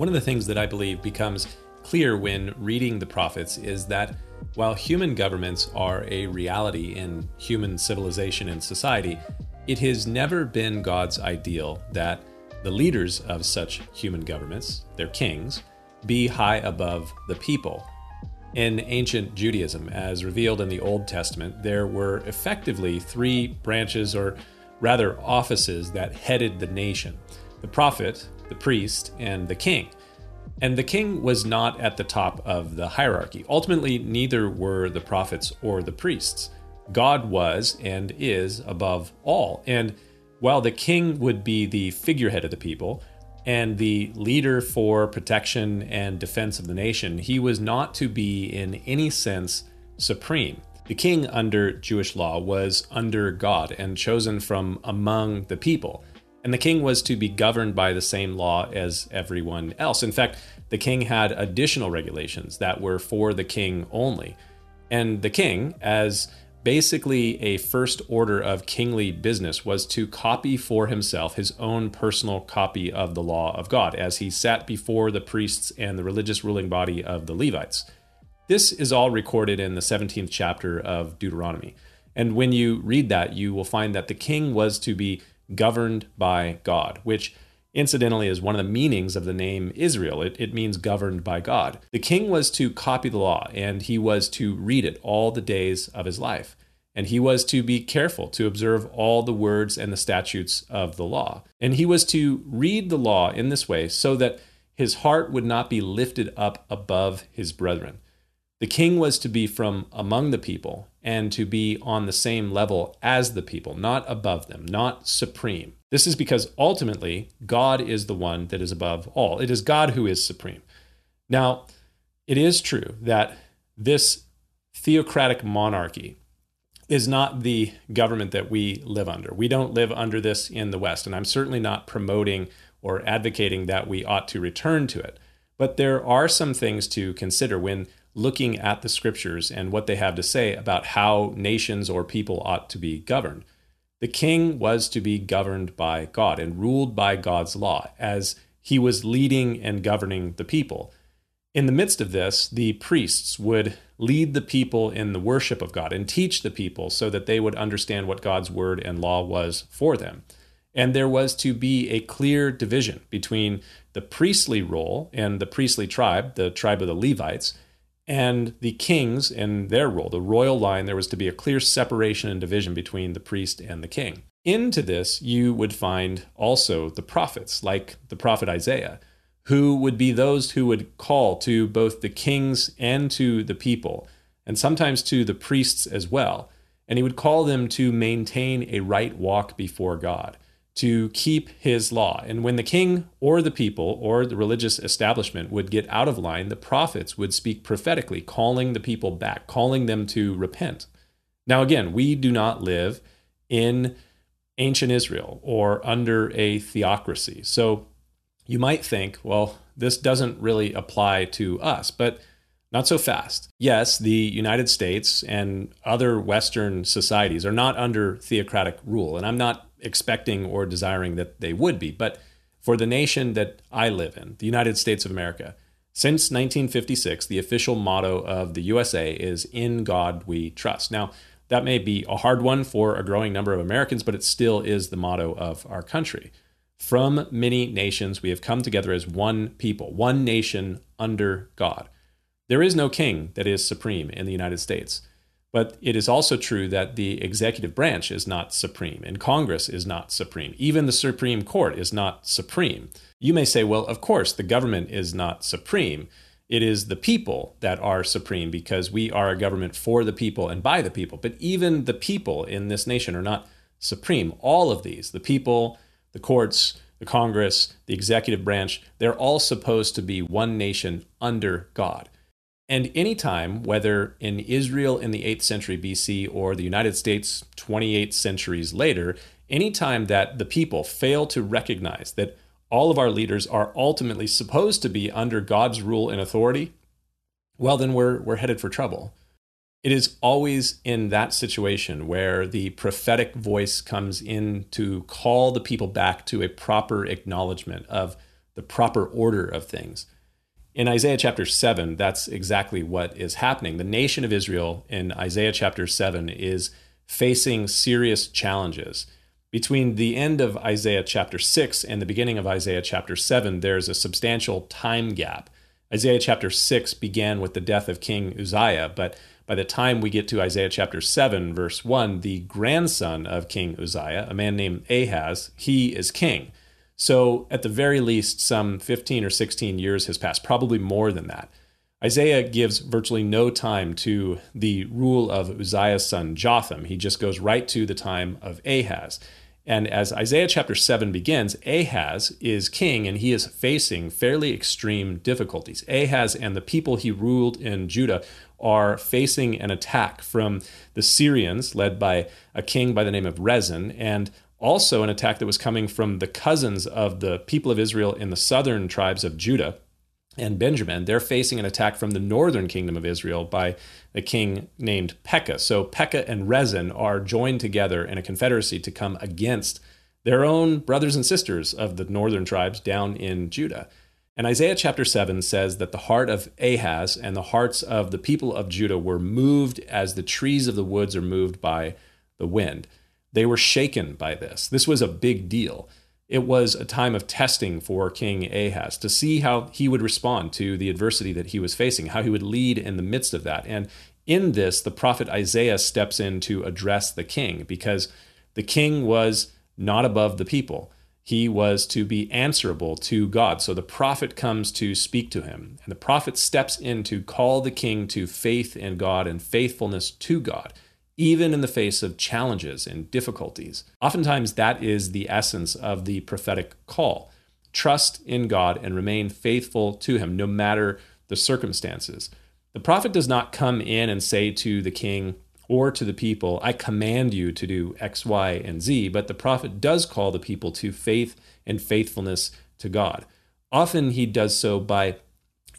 One of the things that I believe becomes clear when reading the prophets is that while human governments are a reality in human civilization and society, it has never been God's ideal that the leaders of such human governments, their kings, be high above the people. In ancient Judaism, as revealed in the Old Testament, there were effectively three branches, or rather offices, that headed the nation the prophet, the priest, and the king. And the king was not at the top of the hierarchy. Ultimately, neither were the prophets or the priests. God was and is above all. And while the king would be the figurehead of the people, and the leader for protection and defense of the nation, he was not to be in any sense supreme. The king under Jewish law was under God and chosen from among the people. And the king was to be governed by the same law as everyone else. In fact, the king had additional regulations that were for the king only. And the king, as basically a first order of kingly business was to copy for himself his own personal copy of the law of God as he sat before the priests and the religious ruling body of the Levites. This is all recorded in the 17th chapter of Deuteronomy. And when you read that, you will find that the king was to be governed by God, which incidentally is one of the meanings of the name Israel. It, it means governed by God. The king was to copy the law and he was to read it all the days of his life. And he was to be careful to observe all the words and the statutes of the law. And he was to read the law in this way so that his heart would not be lifted up above his brethren. The king was to be from among the people and to be on the same level as the people, not above them, not supreme. This is because ultimately God is the one that is above all. It is God who is supreme. Now, it is true that this theocratic monarchy is not the government that we live under. We don't live under this in the West, and I'm certainly not promoting or advocating that we ought to return to it. But there are some things to consider when looking at the scriptures and what they have to say about how nations or people ought to be governed. The king was to be governed by God and ruled by God's law as he was leading and governing the people. In the midst of this, the priests would lead the people in the worship of God and teach the people so that they would understand what God's word and law was for them. And there was to be a clear division between the priestly role and the priestly tribe, the tribe of the Levites, and the kings and their role, the royal line, there was to be a clear separation and division between the priest and the king. Into this, you would find also the prophets, like the prophet Isaiah, who would be those who would call to both the kings and to the people, and sometimes to the priests as well. And he would call them to maintain a right walk before God to keep his law. And when the king or the people or the religious establishment would get out of line, the prophets would speak prophetically, calling the people back, calling them to repent. Now, again, we do not live in ancient Israel or under a theocracy. So you might think, well, this doesn't really apply to us, but not so fast. Yes, the United States and other Western societies are not under theocratic rule, and I'm not expecting or desiring that they would be. But for the nation that I live in, the United States of America, since 1956, the official motto of the USA is In God We Trust. Now, that may be a hard one for a growing number of Americans, but it still is the motto of our country. From many nations, we have come together as one people, one nation under God. There is no king that is supreme in the United States. But it is also true that the executive branch is not supreme, and Congress is not supreme. Even the Supreme Court is not supreme. You may say, well, of course, the government is not supreme. It is the people that are supreme because we are a government for the people and by the people. But even the people in this nation are not supreme. All of these, the people, the courts, the Congress, the executive branch, they're all supposed to be one nation under God. And anytime, whether in Israel in the 8th century BC or the United States 28 centuries later, anytime that the people fail to recognize that all of our leaders are ultimately supposed to be under God's rule and authority, well, then we're, we're headed for trouble. It is always in that situation where the prophetic voice comes in to call the people back to a proper acknowledgement of the proper order of things. In Isaiah chapter 7, that's exactly what is happening. The nation of Israel in Isaiah chapter 7 is facing serious challenges. Between the end of Isaiah chapter 6 and the beginning of Isaiah chapter 7, there's a substantial time gap. Isaiah chapter 6 began with the death of King Uzziah, but by the time we get to Isaiah chapter 7, verse 1, the grandson of King Uzziah, a man named Ahaz, he is king. So, at the very least, some 15 or 16 years has passed, probably more than that. Isaiah gives virtually no time to the rule of Uzziah's son Jotham. He just goes right to the time of Ahaz. And as Isaiah chapter 7 begins, Ahaz is king and he is facing fairly extreme difficulties. Ahaz and the people he ruled in Judah are facing an attack from the Syrians, led by a king by the name of Rezin, and also an attack that was coming from the cousins of the people of Israel in the southern tribes of Judah and Benjamin, they're facing an attack from the northern kingdom of Israel by a king named Pekah. So Pekah and Rezin are joined together in a confederacy to come against their own brothers and sisters of the northern tribes down in Judah. And Isaiah chapter 7 says that the heart of Ahaz and the hearts of the people of Judah were moved as the trees of the woods are moved by the wind. They were shaken by this. This was a big deal it was a time of testing for King Ahaz to see how he would respond to the adversity that he was facing, how he would lead in the midst of that. And in this, the prophet Isaiah steps in to address the king because the king was not above the people. He was to be answerable to God. So the prophet comes to speak to him, and the prophet steps in to call the king to faith in God and faithfulness to God even in the face of challenges and difficulties. Oftentimes, that is the essence of the prophetic call trust in God and remain faithful to Him no matter the circumstances. The prophet does not come in and say to the king or to the people, I command you to do X, Y, and Z, but the prophet does call the people to faith and faithfulness to God. Often he does so by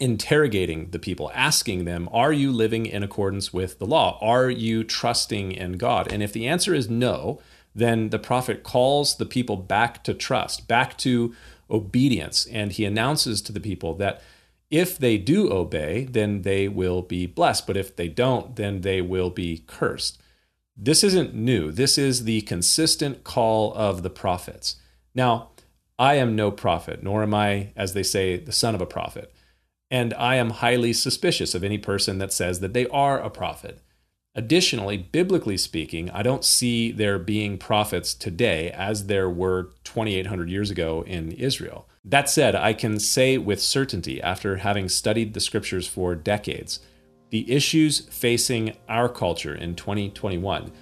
interrogating the people, asking them, Are you living in accordance with the law? Are you trusting in God? And if the answer is no, then the prophet calls the people back to trust, back to obedience. And he announces to the people that if they do obey, then they will be blessed. But if they don't, then they will be cursed. This isn't new. This is the consistent call of the prophets. Now, I am no prophet, nor am I, as they say, the son of a prophet and I am highly suspicious of any person that says that they are a prophet. Additionally, biblically speaking, I don't see there being prophets today as there were 2,800 years ago in Israel. That said, I can say with certainty, after having studied the scriptures for decades, the issues facing our culture in 2021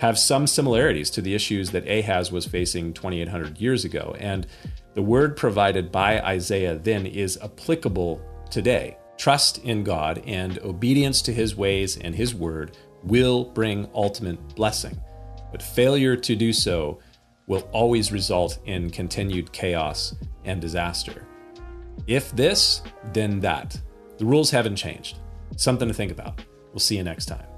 have some similarities to the issues that Ahaz was facing 2,800 years ago. And the word provided by Isaiah then is applicable today. Trust in God and obedience to his ways and his word will bring ultimate blessing. But failure to do so will always result in continued chaos and disaster. If this, then that. The rules haven't changed. Something to think about. We'll see you next time.